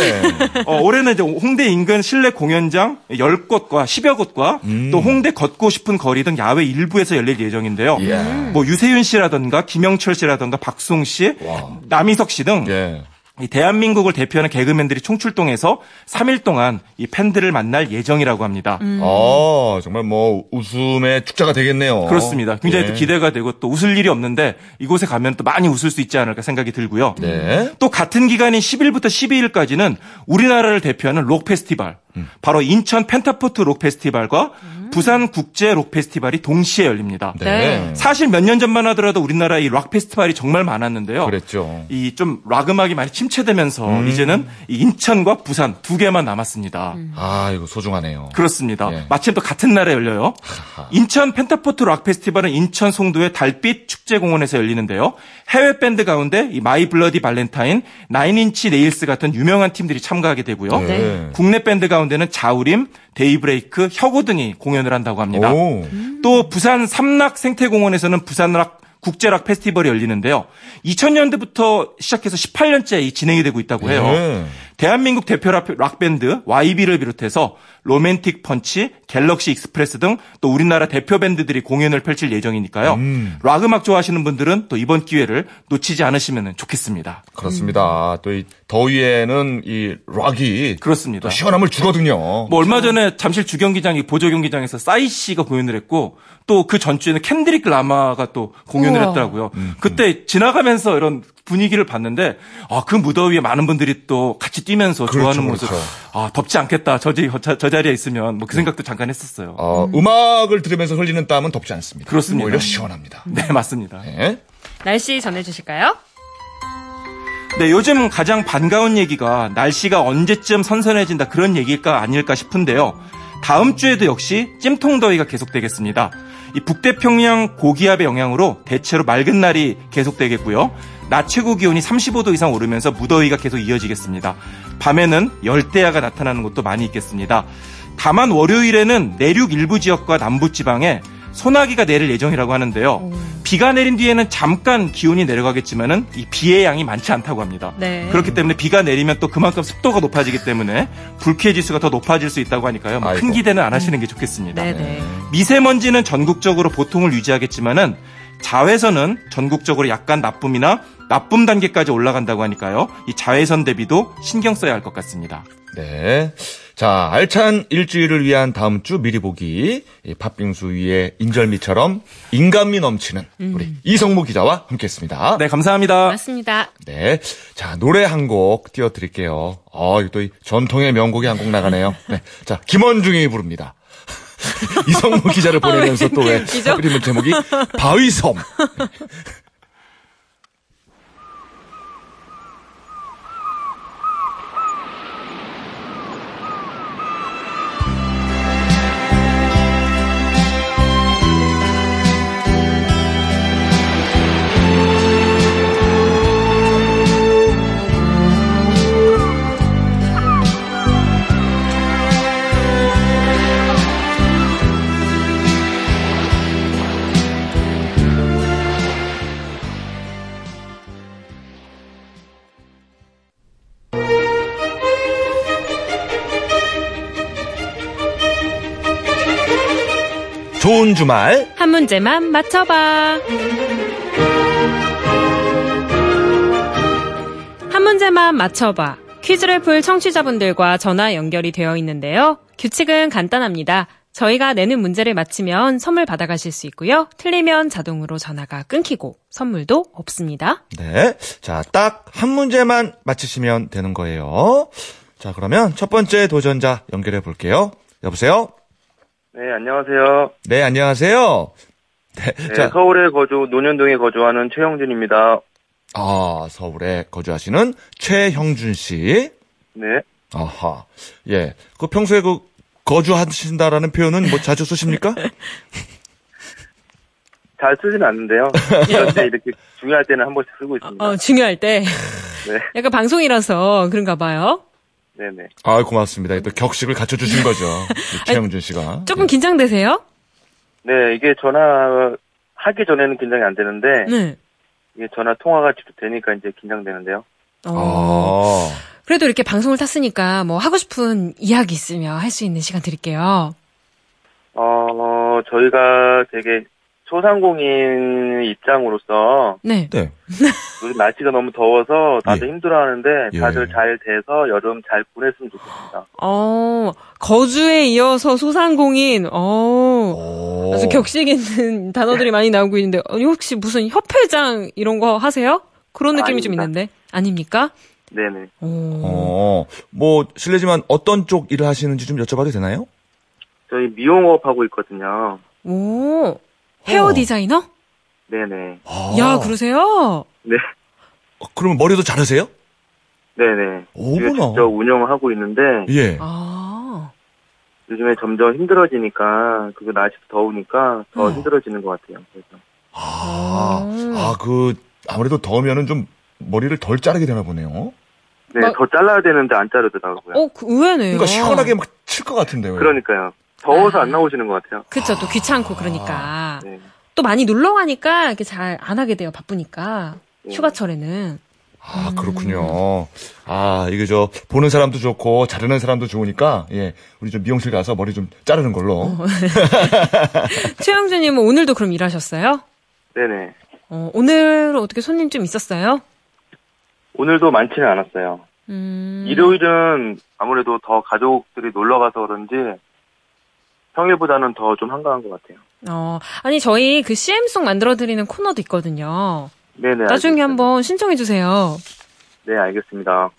Speaker 4: 어, 올해는 이제 홍대 인근 실내 공연장 10곳과 10여 곳과
Speaker 1: 음.
Speaker 4: 또 홍대 걷고 싶은 거리 등 야외 일부에서 열릴 예정인데요.
Speaker 1: 예.
Speaker 4: 뭐 유세윤 씨라던가 김영철 씨라던가 박송 씨,
Speaker 1: 와.
Speaker 4: 남희석 씨등
Speaker 1: 예.
Speaker 4: 이 대한민국을 대표하는 개그맨들이 총출동해서 3일 동안 이 팬들을 만날 예정이라고 합니다.
Speaker 1: 어, 정말 뭐, 웃음의 축제가 되겠네요.
Speaker 4: 그렇습니다. 굉장히
Speaker 1: 예.
Speaker 4: 또 기대가 되고 또 웃을 일이 없는데 이곳에 가면 또 많이 웃을 수 있지 않을까 생각이 들고요.
Speaker 1: 네.
Speaker 4: 또 같은 기간인 10일부터 12일까지는 우리나라를 대표하는 록 페스티벌, 바로 인천 펜타포트 록 페스티벌과 부산 국제 록 페스티벌이 동시에 열립니다.
Speaker 1: 네.
Speaker 2: 네.
Speaker 4: 사실 몇 년 전만 하더라도 우리나라 이 락 페스티벌이 정말 많았는데요.
Speaker 1: 그랬죠.
Speaker 4: 이 좀 락 음악이 많이 침체되면서
Speaker 1: 음.
Speaker 4: 이제는 이 인천과 부산 두 개만 남았습니다.
Speaker 1: 아, 이거 소중하네요.
Speaker 4: 그렇습니다.
Speaker 1: 예.
Speaker 4: 마침 또 같은 날에 열려요. 인천 펜타포트 락 페스티벌은 인천 송도의 달빛 축제공원에서 열리는데요. 해외 밴드 가운데 이 마이 블러디 발렌타인, 나인인치 네일스 같은 유명한 팀들이 참가하게 되고요.
Speaker 1: 네.
Speaker 4: 국내 밴드 가운데 는 자우림, 데이브레이크, 혁오 등이 공연을 한다고 합니다.
Speaker 1: 오.
Speaker 4: 또 부산 삼락 생태공원에서는 부산락 국제락 페스티벌이 열리는데요. 2000년대부터 시작해서 18년째 이 진행이 되고 있다고 해요.
Speaker 1: 네.
Speaker 4: 대한민국 대표 락- 락밴드 YB를 비롯해서 로맨틱 펀치, 갤럭시 익스프레스 등 또 우리나라 대표 밴드들이 공연을 펼칠 예정이니까요.
Speaker 1: 음.
Speaker 4: 락 음악 좋아하시는 분들은 또 이번 기회를 놓치지 않으시면 좋겠습니다.
Speaker 1: 그렇습니다. 또이 더위에는 이 락이
Speaker 4: 그렇습니다.
Speaker 1: 또 시원함을 주거든요.
Speaker 4: 뭐 얼마 전에 잠실 주경기장 이 보조 경기장에서 싸이 씨가 공연을 했고 또 그 전주에는 캔드릭 라마가 또 공연을
Speaker 2: 우와.
Speaker 4: 했더라고요. 그때 지나가면서 이런 분위기를 봤는데 아 그 무더위에 많은 분들이 또 같이 뛰면서
Speaker 1: 그렇죠,
Speaker 4: 좋아하는 모습.
Speaker 1: 그렇죠.
Speaker 4: 아 덥지 않겠다. 저, 지- 저, 저 자리에 있으면 뭐 그 생각도 잠깐 했었어요.
Speaker 1: 어, 음 악을 들으면서 흘리는 땀은 덥지 않습니다.
Speaker 4: 그렇습니다.
Speaker 1: 오히려 시원합니다.
Speaker 4: 네 맞습니다.
Speaker 1: 네.
Speaker 2: 날씨 전해 주실까요?
Speaker 4: 네, 요즘 가장 반가운 얘기가 날씨가 언제쯤 선선해진다 그런 얘기일까 아닐까 싶은데요. 다음 주에도 역시 찜통 더위가 계속되겠습니다. 이 북태평양 고기압의 영향으로 대체로 맑은 날이 계속되겠고요. 낮 최고 기온이 35도 이상 오르면서 무더위가 계속 이어지겠습니다. 밤에는 열대야가 나타나는 곳도 많이 있겠습니다. 다만 월요일에는 내륙 일부 지역과 남부 지방에 소나기가 내릴 예정이라고 하는데요. 비가 내린 뒤에는 잠깐 기온이 내려가겠지만은 이 비의 양이 많지 않다고 합니다.
Speaker 2: 네.
Speaker 4: 그렇기 때문에 비가 내리면 또 그만큼 습도가 높아지기 때문에 불쾌 지수가 더 높아질 수 있다고 하니까요. 뭐큰
Speaker 1: 아이고.
Speaker 4: 기대는 안 하시는 게 좋겠습니다.
Speaker 2: 네네.
Speaker 4: 미세먼지는 전국적으로 보통을 유지하겠지만은 자외선은 전국적으로 약간 나쁨이나 나쁨 단계까지 올라간다고 하니까요. 이 자외선 대비도 신경 써야 할 것 같습니다.
Speaker 1: 네. 자, 알찬 일주일을 위한 다음 주 미리 보기. 이 팥빙수 위에 인절미처럼 인간미 넘치는 우리 이성무 기자와 함께 했습니다.
Speaker 4: 네, 감사합니다.
Speaker 2: 맞습니다.
Speaker 1: 네. 자, 노래 한 곡 띄워드릴게요. 어, 이거 또이 전통의 명곡이 한 곡 나가네요. 네. 자, 김원중이 부릅니다. 이성무 기자를 보내면서 또 왜,
Speaker 2: 웃기죠?
Speaker 1: 하필이면 제목이 바위섬. 주말.
Speaker 2: 한 문제만 맞춰봐. 한 문제만 맞춰봐. 퀴즈를 풀 청취자분들과 전화 연결이 되어 있는데요. 규칙은 간단합니다. 저희가 내는 문제를 맞히면 선물 받아가실 수 있고요. 틀리면 자동으로 전화가 끊기고 선물도 없습니다.
Speaker 1: 네. 자, 딱 한 문제만 맞히시면 되는 거예요. 자, 그러면 첫 번째 도전자 연결해 볼게요. 여보세요?
Speaker 5: 네, 안녕하세요.
Speaker 1: 네, 안녕하세요. 네,
Speaker 5: 네,
Speaker 1: 자,
Speaker 5: 서울에 거주, 논현동에 거주하는 최영준입니다.
Speaker 1: 아, 서울에 거주하시는 최형준 씨.
Speaker 5: 네.
Speaker 1: 아하. 예. 그 평소에 그 거주하신다라는 표현은 뭐 자주 쓰십니까?
Speaker 5: 잘 쓰진 않는데요. 그런데 이렇게 중요할 때는 한 번씩 쓰고 있습니다.
Speaker 2: 어, 중요할 때.
Speaker 5: 네.
Speaker 2: 약간 방송이라서 그런가 봐요.
Speaker 5: 네네.
Speaker 1: 아, 고맙습니다. 또 격식을 갖춰주신 거죠. 최형준 씨가.
Speaker 2: 조금 긴장되세요?
Speaker 5: 네, 이게 전화 하기 전에는 긴장이 안 되는데,
Speaker 2: 네.
Speaker 5: 이게 전화 통화가 직접 되니까 이제 긴장되는데요.
Speaker 2: 어.
Speaker 1: 아.
Speaker 2: 그래도 이렇게 방송을 탔으니까 뭐 하고 싶은 이야기 있으면 할 수 있는 시간 드릴게요.
Speaker 5: 어, 저희가 되게 소상공인 입장으로서
Speaker 2: 네.
Speaker 1: 네.
Speaker 5: 요즘 날씨가 너무 더워서 다들
Speaker 1: 예.
Speaker 5: 힘들어하는데
Speaker 1: 예.
Speaker 5: 다들 잘 돼서 여름 잘 보냈으면 좋겠습니다.
Speaker 2: 어, 거주에 이어서 소상공인, 어,
Speaker 1: 오.
Speaker 2: 아주 격식 있는 단어들이 많이 나오고 있는데, 아니, 혹시 무슨 협회장 이런 거 하세요? 그런 느낌이 좀
Speaker 5: 아닙니다.
Speaker 2: 있는데. 아닙니까?
Speaker 5: 네네.
Speaker 2: 오.
Speaker 1: 어, 뭐, 실례지만 어떤 쪽 일을 하시는지 좀 여쭤봐도 되나요?
Speaker 5: 저희 미용업 하고 있거든요.
Speaker 2: 오. 헤어
Speaker 1: 어.
Speaker 2: 디자이너?
Speaker 5: 네네.
Speaker 1: 아.
Speaker 2: 야, 그러세요?
Speaker 5: 네.
Speaker 1: 어, 그러면 머리도 자르세요?
Speaker 5: 네네.
Speaker 1: 오구나.
Speaker 5: 직접 운영을 하고 있는데
Speaker 1: 예.
Speaker 2: 아.
Speaker 5: 요즘에 점점 힘들어지니까 그리고 날씨도 더우니까 더
Speaker 1: 어.
Speaker 5: 힘들어지는 것 같아요. 그래서
Speaker 1: 아,
Speaker 2: 음.
Speaker 1: 아, 그, 아무래도 더우면은 좀 머리를 덜 자르게 되나 보네요.
Speaker 5: 네,
Speaker 2: 막-
Speaker 5: 더 잘라야 되는데 안 자르더라고요.
Speaker 2: 어, 그 의외네요.
Speaker 1: 그러니까 시원하게 막 칠 것 같은데요.
Speaker 5: 그러니까요. 더워서
Speaker 2: 아.
Speaker 5: 안 나오시는 것 같아요.
Speaker 2: 그쵸, 또 귀찮고 그러니까.
Speaker 5: 네.
Speaker 2: 또 많이 놀러 가니까 이렇게 잘 안 하게 돼요, 바쁘니까.
Speaker 5: 네.
Speaker 2: 휴가철에는.
Speaker 1: 아, 그렇군요. 아, 이게 저, 보는 사람도 좋고, 자르는 사람도 좋으니까, 예, 우리 좀 미용실 가서 머리 좀 자르는 걸로.
Speaker 2: 최영준님은 오늘도 그럼 일하셨어요?
Speaker 5: 네네.
Speaker 2: 어, 오늘 어떻게 손님 좀 있었어요?
Speaker 5: 오늘도 많지는 않았어요.
Speaker 2: 음.
Speaker 5: 일요일은 아무래도 더 가족들이 놀러 가서 그런지 평일보다는 더 좀 한가한 것 같아요.
Speaker 2: 어, 아니, 저희 그 CM송 만들어 드리는 코너도 있거든요.
Speaker 5: 네네.
Speaker 2: 나중에
Speaker 5: 알겠습니다.
Speaker 2: 한번 신청해 주세요.
Speaker 5: 네, 알겠습니다.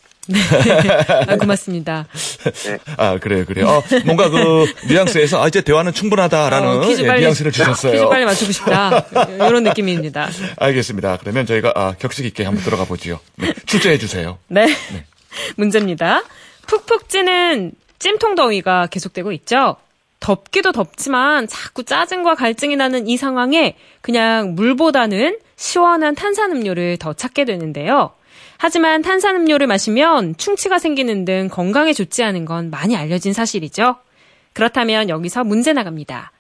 Speaker 2: 아, 고맙습니다.
Speaker 1: 아, 그래요, 그래요. 어, 뭔가 그, 뉘앙스에서, 아, 이제 대화는 충분하다라는
Speaker 2: 어, 퀴즈
Speaker 1: 예,
Speaker 2: 빨리,
Speaker 1: 뉘앙스를 주셨어요.
Speaker 2: 퀴즈 빨리 맞추고 싶다. 이런 느낌입니다.
Speaker 1: 알겠습니다. 그러면 저희가, 아, 격식 있게 한번 들어가 보지요. 네, 출제해 주세요.
Speaker 2: 네. 문제입니다. 푹푹 찌는 찜통 더위가 계속되고 있죠. 덥기도 덥지만 자꾸 짜증과 갈증이 나는 이 상황에 그냥 물보다는 시원한 탄산음료를 더 찾게 되는데요. 하지만 탄산음료를 마시면 충치가 생기는 등 건강에 좋지 않은 건 많이 알려진 사실이죠. 그렇다면 여기서 문제 나갑니다.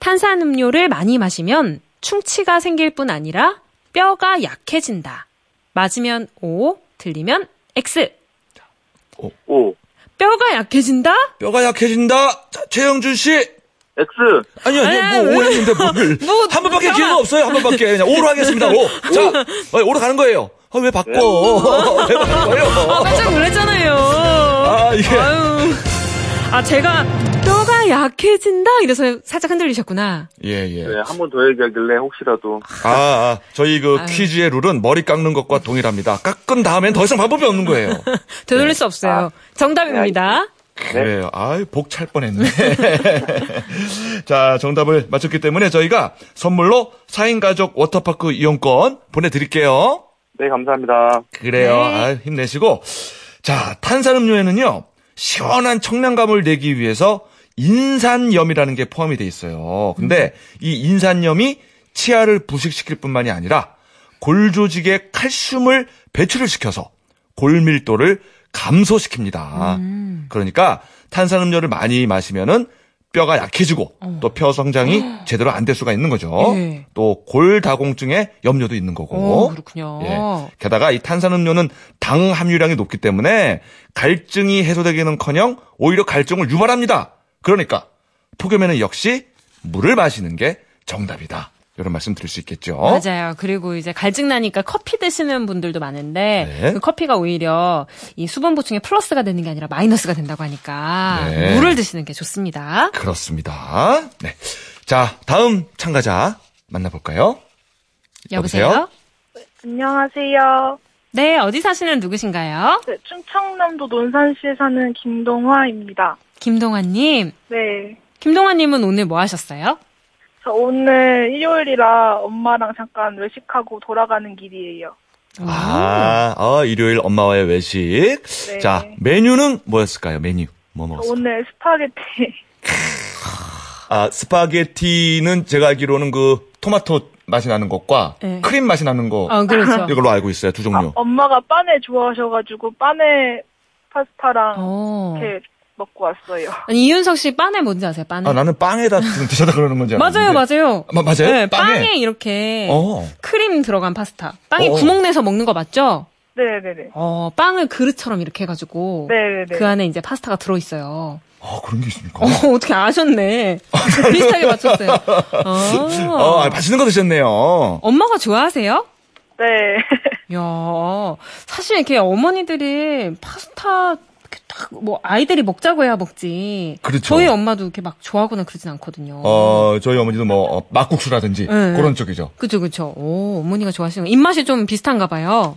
Speaker 2: 탄산음료를 많이 마시면 충치가 생길 뿐 아니라 뼈가 약해진다. 맞으면 O, 틀리면 X.
Speaker 5: 오,
Speaker 2: 뼈가 약해진다?
Speaker 1: 뼈가 약해진다. 자, 최영준 씨.
Speaker 5: X.
Speaker 1: 아니, 아니,
Speaker 2: 아니,
Speaker 1: 뭐,
Speaker 2: 왜?
Speaker 1: 오했는데 뭘.
Speaker 2: 뭐,
Speaker 1: 한 번밖에. 기회가 없어요. 한 번밖에. 그냥 오로 하겠습니다. 오. 자, 어, 오로 가는 거예요. 아, 왜 바꿔? 왜 바꿔요?
Speaker 2: 아, 깜짝 놀랐잖아요.
Speaker 1: 아, 이게.
Speaker 2: 아유. 아, 제가 약해진다? 이래서 살짝 흔들리셨구나.
Speaker 1: 예, 예.
Speaker 5: 네, 한 번 더 얘기하길래 혹시라도.
Speaker 1: 아, 아, 저희 그
Speaker 2: 아유.
Speaker 1: 퀴즈의 룰은 머리 깎는 것과 동일합니다. 깎은 다음엔 더 이상 방법이 없는 거예요.
Speaker 2: 되돌릴 수 없어요. 정답입니다.
Speaker 1: 그래요. 아이, 복 찰 뻔했네. 자, 정답을 맞췄기 때문에 저희가 선물로 4인 가족 워터파크 이용권 보내드릴게요.
Speaker 5: 네, 감사합니다.
Speaker 1: 그래요.
Speaker 2: 네.
Speaker 1: 아, 힘내시고. 자, 탄산음료에는요, 시원한 청량감을 내기 위해서 인산염이라는 게 포함이 돼 있어요. 근데 이 인산염이 치아를 부식시킬 뿐만이 아니라 골 조직의 칼슘을 배출을 시켜서 골 밀도를 감소시킵니다. 그러니까 탄산음료를 많이 마시면은 뼈가 약해지고 또뼈 성장이 제대로 안 될 수가 있는 거죠.
Speaker 2: 예.
Speaker 1: 또 골다공증의 염려도 있는 거고.
Speaker 2: 오, 그렇군요.
Speaker 1: 예. 게다가 이 탄산음료는 당 함유량이 높기 때문에 갈증이 해소되기는커녕 오히려 갈증을 유발합니다. 그러니까 폭염에는 역시 물을 마시는 게 정답이다. 이런 말씀 드릴 수 있겠죠.
Speaker 2: 맞아요. 그리고 이제 갈증 나니까 커피 드시는 분들도 많은데
Speaker 1: 네.
Speaker 2: 그 커피가 오히려 이 수분 보충에 플러스가 되는 게 아니라 마이너스가 된다고 하니까
Speaker 1: 네.
Speaker 2: 물을 드시는 게 좋습니다.
Speaker 1: 그렇습니다. 네. 자, 다음 참가자 만나볼까요?
Speaker 2: 여보세요?
Speaker 1: 여보세요?
Speaker 6: 안녕하세요.
Speaker 2: 네, 어디 사시는 누구신가요?
Speaker 6: 네, 충청남도 논산시에 사는 김동화입니다.
Speaker 2: 김동환님.
Speaker 6: 네.
Speaker 2: 김동환님은 오늘 뭐 하셨어요?
Speaker 6: 저 오늘 일요일이라 엄마랑 잠깐 외식하고 돌아가는 길이에요.
Speaker 1: 아, 어, 일요일 엄마와의 외식.
Speaker 6: 네.
Speaker 1: 자, 메뉴는 뭐였을까요? 메뉴.
Speaker 6: 뭐저
Speaker 1: 먹었어요?
Speaker 6: 오늘 스파게티.
Speaker 1: 아, 스파게티는 제가 알기로는 그 토마토 맛이 나는 것과
Speaker 2: 네.
Speaker 1: 크림 맛이 나는 거.
Speaker 2: 아, 그렇죠.
Speaker 1: 이걸로 알고 있어요. 두 종류.
Speaker 6: 엄마가 빠네 좋아하셔가지고 빠네 파스타랑
Speaker 2: 어.
Speaker 6: 이렇게 먹고 왔어요.
Speaker 2: 아니, 이윤석 씨 빠네 뭔지 아세요? 빠네?
Speaker 1: 아, 나는 빵에다 드셔다 그러는 건지
Speaker 2: 맞아요,
Speaker 1: 알았는데.
Speaker 2: 맞아요.
Speaker 1: 마- 맞아요?
Speaker 2: 네,
Speaker 1: 빵에?
Speaker 2: 빵에, 이렇게
Speaker 1: 어.
Speaker 2: 크림 들어간 파스타. 빵에
Speaker 1: 어.
Speaker 2: 구멍 내서 먹는 거 맞죠?
Speaker 6: 네네네.
Speaker 2: 어, 빵을 그릇처럼 이렇게 해가지고
Speaker 6: 네네네.
Speaker 2: 그 안에 이제 파스타가 들어있어요.
Speaker 1: 아, 그런 게 있습니까?
Speaker 2: 어, 어떻게 아셨네. 비슷하게 맞췄어요. 어.
Speaker 1: 어, 아, 맛있는 거 드셨네요.
Speaker 2: 엄마가 좋아하세요?
Speaker 6: 네.
Speaker 2: 야, 사실 이렇게 어머니들이 파스타 뭐 아이들이 먹자고 해야 먹지.
Speaker 1: 그렇죠.
Speaker 2: 저희 엄마도 이렇게 막 좋아하거나 그러진 않거든요.
Speaker 1: 어, 저희 어머니도 뭐, 어, 막국수라든지,
Speaker 2: 네.
Speaker 1: 그런 쪽이죠.
Speaker 2: 그죠, 그죠. 오, 어머니가 좋아하시는 거. 입맛이 좀 비슷한가 봐요.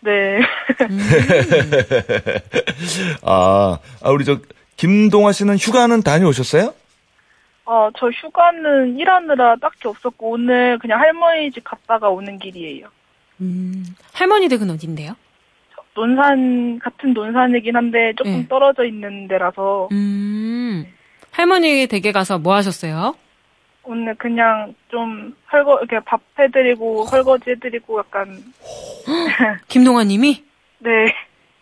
Speaker 6: 네.
Speaker 1: 아, 아, 우리 저, 김동아 씨는 휴가는 다녀오셨어요?
Speaker 6: 어, 저 휴가는 일하느라 딱히 없었고 오늘 그냥 할머니 집 갔다가 오는 길이에요.
Speaker 2: 음, 할머니 댁은 어딘데요?
Speaker 6: 논산 같은 논산이긴 한데 조금
Speaker 2: 네.
Speaker 6: 떨어져 있는 데라서
Speaker 2: 음, 할머니 댁에 가서 뭐 하셨어요?
Speaker 6: 오늘 그냥 좀 설거 이렇게 밥 해드리고 설거지 해드리고 약간
Speaker 2: 김동환 님이?
Speaker 6: 네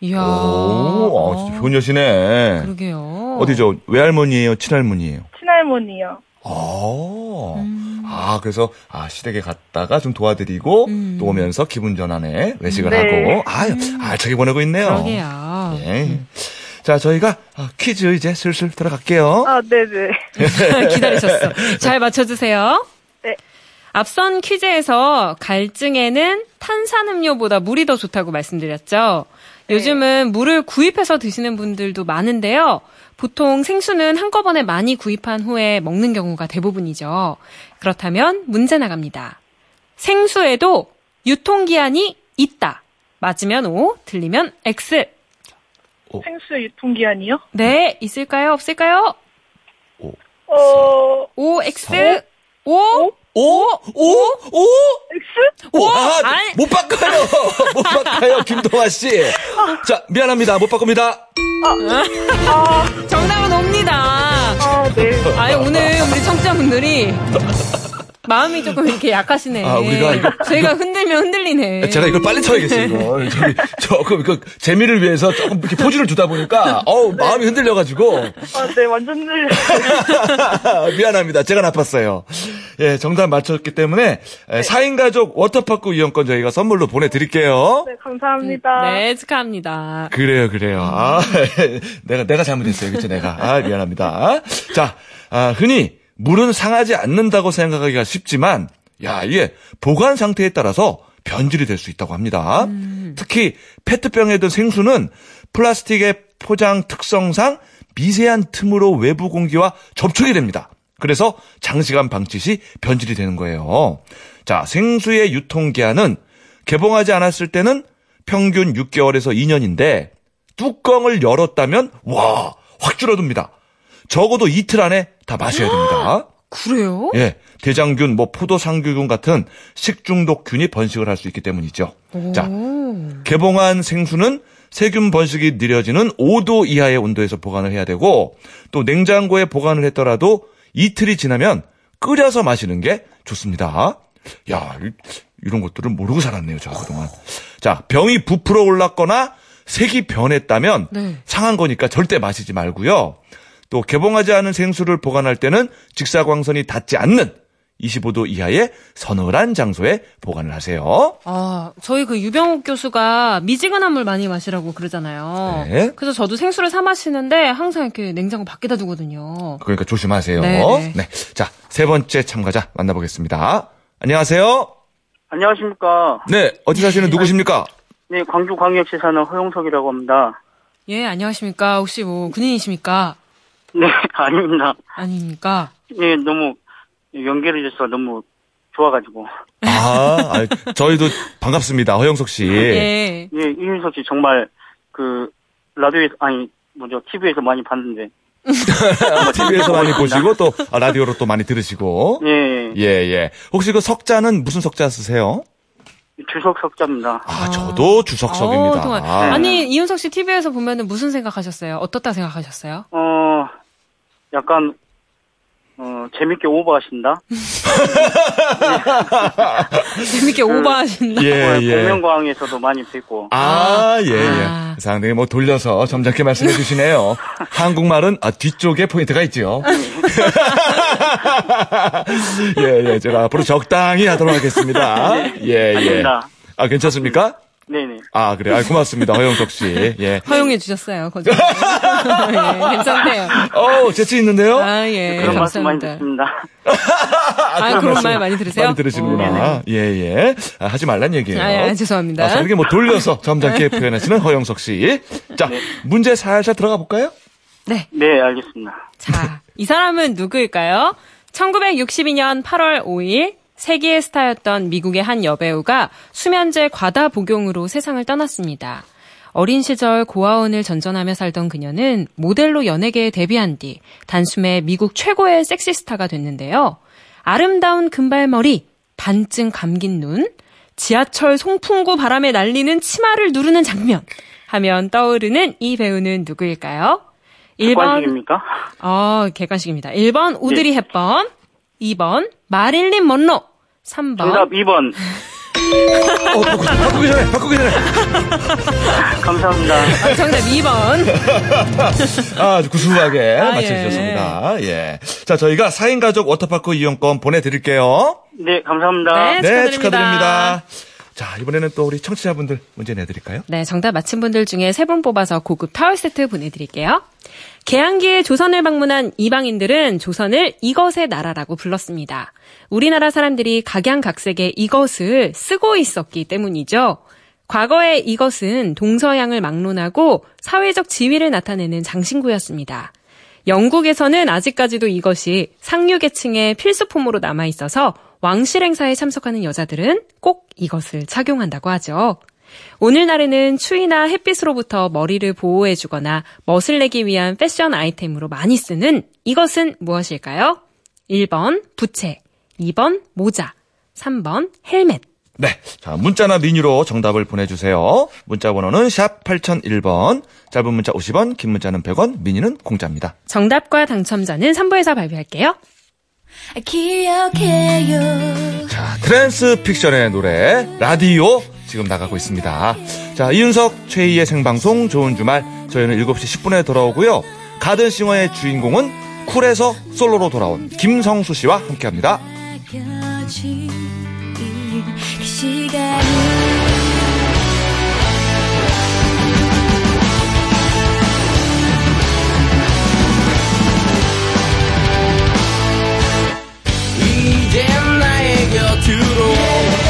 Speaker 2: 이야.
Speaker 1: 오, 아, 진짜 효녀시네.
Speaker 2: 그러게요.
Speaker 1: 어디죠? 외할머니예요? 친할머니예요?
Speaker 6: 친할머니요.
Speaker 1: 아,
Speaker 2: 음.
Speaker 1: 아, 그래서, 아, 시댁에 갔다가 좀 도와드리고,
Speaker 2: 음.
Speaker 1: 또 오면서 기분 전환에 외식을
Speaker 6: 네.
Speaker 1: 하고, 아, 알차게 보내고 있네요.
Speaker 2: 그러게요.
Speaker 1: 예. 자, 저희가 아, 퀴즈 이제 슬슬 들어갈게요.
Speaker 6: 아 네네.
Speaker 2: 기다리셨어. 잘 맞춰주세요.
Speaker 6: 네.
Speaker 2: 앞선 퀴즈에서 갈증에는 탄산음료보다 물이 더 좋다고 말씀드렸죠. 요즘은 물을 구입해서 드시는 분들도 많은데요. 보통 생수는 한꺼번에 많이 구입한 후에 먹는 경우가 대부분이죠. 그렇다면 문제 나갑니다. 생수에도 유통기한이 있다. 맞으면 O, 틀리면 X.
Speaker 6: 생수 유통기한이요?
Speaker 2: 네, 있을까요? 없을까요?
Speaker 6: 어
Speaker 2: O, X, O,
Speaker 1: 오, 오, 오,
Speaker 6: X?
Speaker 1: 오, 아. 못 바꿔요. 못 바꿔요, 김동아 씨. 자, 미안합니다. 못 바꿉니다.
Speaker 2: 정답은 옵니다.
Speaker 6: 아 네.
Speaker 2: 아니, 오늘 우리 청취자분들이 마음이 조금 이렇게 약하시네.
Speaker 1: 아, 우리가 이거-
Speaker 2: 저희가 흔들면 흔들리네.
Speaker 1: 제가 이걸 빨리 쳐야겠어요, 이거. 저기, 조금, 그, 재미를 위해서 조금 이렇게 포즈를 주다 보니까, 어우, 마음이 흔들려가지고,
Speaker 6: 아 네 완전 늘려.
Speaker 1: 미안합니다. 제가 나빴어요. 예, 정답 맞췄기 때문에, 에, 4인 가족 워터파크 이용권 저희가 선물로 보내드릴게요.
Speaker 6: 네 감사합니다.
Speaker 2: 네, 축하합니다.
Speaker 1: 그래요, 그래요. 아, 내가, 내가 잘못했어요. 그쵸, 내가. 아, 미안합니다. 자, 아, 흔히 물은 상하지 않는다고 생각하기가 쉽지만, 야, 이게 보관 상태에 따라서 변질이 될 수 있다고 합니다. 특히 페트병에 든 생수는 플라스틱의 포장 특성상 미세한 틈으로 외부 공기와 접촉이 됩니다. 그래서 장시간 방치 시 변질이 되는 거예요. 자, 생수의 유통기한은 개봉하지 않았을 때는 평균 6개월에서 2년인데 뚜껑을 열었다면 와, 확 줄어듭니다. 적어도 이틀 안에 다 마셔야 됩니다.
Speaker 2: 그래요?
Speaker 1: 예, 대장균, 뭐 포도상규균 같은 식중독균이 번식을 할 수 있기 때문이죠. 자,
Speaker 2: 오.
Speaker 1: 개봉한 생수는 세균 번식이 느려지는 5도 이하의 온도에서 보관을 해야 되고 또 냉장고에 보관을 했더라도 이틀이 지나면 끓여서 마시는 게 좋습니다. 야, 이- 이런 것들을 모르고 살았네요, 저 그동안. 자, 병이 부풀어 올랐거나 색이 변했다면
Speaker 2: 네.
Speaker 1: 상한 거니까 절대 마시지 말고요. 또 개봉하지 않은 생수를 보관할 때는 직사광선이 닿지 않는 25도 이하의 서늘한 장소에 보관을 하세요.
Speaker 2: 아, 저희 그 유병욱 교수가 미지근한 물 많이 마시라고 그러잖아요.
Speaker 1: 네.
Speaker 2: 그래서 저도 생수를 사 마시는데 항상 이렇게 냉장고 밖에다 두거든요.
Speaker 1: 그러니까 조심하세요.
Speaker 2: 네.
Speaker 1: 네. 자, 세 번째 참가자 만나보겠습니다. 안녕하세요.
Speaker 7: 안녕하십니까.
Speaker 1: 네, 어디 사시는 누구십니까?
Speaker 7: 네, 광주광역시 사는 허용석이라고 합니다.
Speaker 2: 예, 안녕하십니까. 혹시 뭐 군인이십니까?
Speaker 7: 네, 아닙니다.
Speaker 2: 아닙니까?
Speaker 7: 네, 너무 연결해줘서 너무 좋아가지고.
Speaker 1: 아, 아이, 저희도 반갑습니다. 허영석 씨.
Speaker 2: 예.
Speaker 7: 예, 이윤석 씨 정말 그 라디오에서 아니 뭐죠 TV에서 많이 봤는데
Speaker 1: TV에서 많이 보시고 또 아, 라디오로 또 많이 들으시고.
Speaker 7: 예,
Speaker 1: 예, 예. 혹시 그 석자는 무슨 석자 쓰세요?
Speaker 7: 주석 석자입니다.
Speaker 1: 아, 저도 주석 석입니다.
Speaker 2: 어, 정말.
Speaker 1: 아.
Speaker 2: 아니 이윤석 씨 TV에서 보면은 무슨 생각하셨어요? 어떻다 생각하셨어요?
Speaker 7: 어, 약간, 어, 재밌게 오버하신다?
Speaker 2: 재밌게 오버하신다.
Speaker 1: 예, 예.
Speaker 7: 대명광에서도 많이 뵙고.
Speaker 1: 아, 예, 예.
Speaker 2: 아.
Speaker 1: 상당히 뭐 돌려서 점잖게 말씀해 주시네요. 한국말은 아, 뒤쪽에 포인트가 있죠. 예, 예. 제가 앞으로 적당히 하도록 하겠습니다. 예, 예.
Speaker 7: 아닙니다.
Speaker 1: 아, 괜찮습니까?
Speaker 7: 네네.
Speaker 1: 아, 그래. 아, 고맙습니다. 허영석 씨. 예.
Speaker 2: 허용해 주셨어요. 거짓. 예, 괜찮대요.
Speaker 1: 어 재치 있는데요?
Speaker 7: 네,
Speaker 2: 아 예.
Speaker 7: 그런 말씀 많이
Speaker 2: 감사합니다.
Speaker 7: 듣습니다.
Speaker 2: 아 그런 말 많이 들으세요?
Speaker 1: 많이 들으시는구나. 예, 예. 아, 하지 말란 얘기예요.
Speaker 2: 아, 예, 죄송합니다.
Speaker 1: 아, 서로 뭐 돌려서 점잖게 표현하시는 허영석 씨. 자, 문제 살살 들어가 볼까요?
Speaker 2: 네.
Speaker 7: 네, 알겠습니다.
Speaker 2: 자, 이 사람은 누구일까요? 1962년 8월 5일 세기의 스타였던 미국의 한 여배우가 수면제 과다 복용으로 세상을 떠났습니다. 어린 시절 고아원을 전전하며 살던 그녀는 모델로 연예계에 데뷔한 뒤 단숨에 미국 최고의 섹시스타가 됐는데요. 아름다운 금발머리, 반쯤 감긴 눈, 지하철 송풍구 바람에 날리는 치마를 누르는 장면 하면 떠오르는 이 배우는 누구일까요? 1번
Speaker 7: 관식입니까?
Speaker 2: 어, 객관식입니다. 1번 오드리 헵번, 2번 마릴린 먼로, 3번
Speaker 7: 정답 2번.
Speaker 1: 어, 바꾸, 바꾸기 전에, 바꾸기 전에.
Speaker 7: 감사합니다.
Speaker 2: 아, 정답 2번.
Speaker 1: 아, 아주 구수하게
Speaker 2: 아,
Speaker 1: 맞춰주셨습니다. 예. 자, 저희가 4인 가족 워터파크 이용권 보내드릴게요.
Speaker 7: 네, 감사합니다.
Speaker 2: 네.
Speaker 1: 네,
Speaker 2: 축하드립니다.
Speaker 1: 축하드립니다. 자, 이번에는 또 우리 청취자분들 문제 내드릴까요?
Speaker 2: 네, 정답 맞힌 분들 중에 3분 뽑아서 고급 타월 세트 보내드릴게요. 개항기에 조선을 방문한 이방인들은 조선을 이것의 나라라고 불렀습니다. 우리나라 사람들이 각양각색의 이것을 쓰고 있었기 때문이죠. 과거에 이것은 동서양을 막론하고 사회적 지위를 나타내는 장신구였습니다. 영국에서는 아직까지도 이것이 상류계층의 필수품으로 남아있어서 왕실 행사에 참석하는 여자들은 꼭 이것을 착용한다고 하죠. 오늘날에는 추위나 햇빛으로부터 머리를 보호해주거나 멋을 내기 위한 패션 아이템으로 많이 쓰는 이것은 무엇일까요? 1번 부채, 2번 모자, 3번 헬멧.
Speaker 1: 네. 자, 문자나 미니로 정답을 보내주세요. 문자 번호는 샵 8001번, 짧은 문자 50원, 긴 문자는 100원, 미니는 공짜입니다.
Speaker 2: 정답과 당첨자는 3부에서 발표할게요.
Speaker 8: 기억해요
Speaker 1: 자, 트랜스 픽션의 노래, 라디오, 지금 나가고 있습니다. 자, 이윤석, 최희의 생방송, 좋은 주말, 저희는 7시 10분에 돌아오고요. 히든싱어의 주인공은 쿨에서 솔로로 돌아온 김성수 씨와 함께 합니다.
Speaker 8: 그 시간이 to the wall.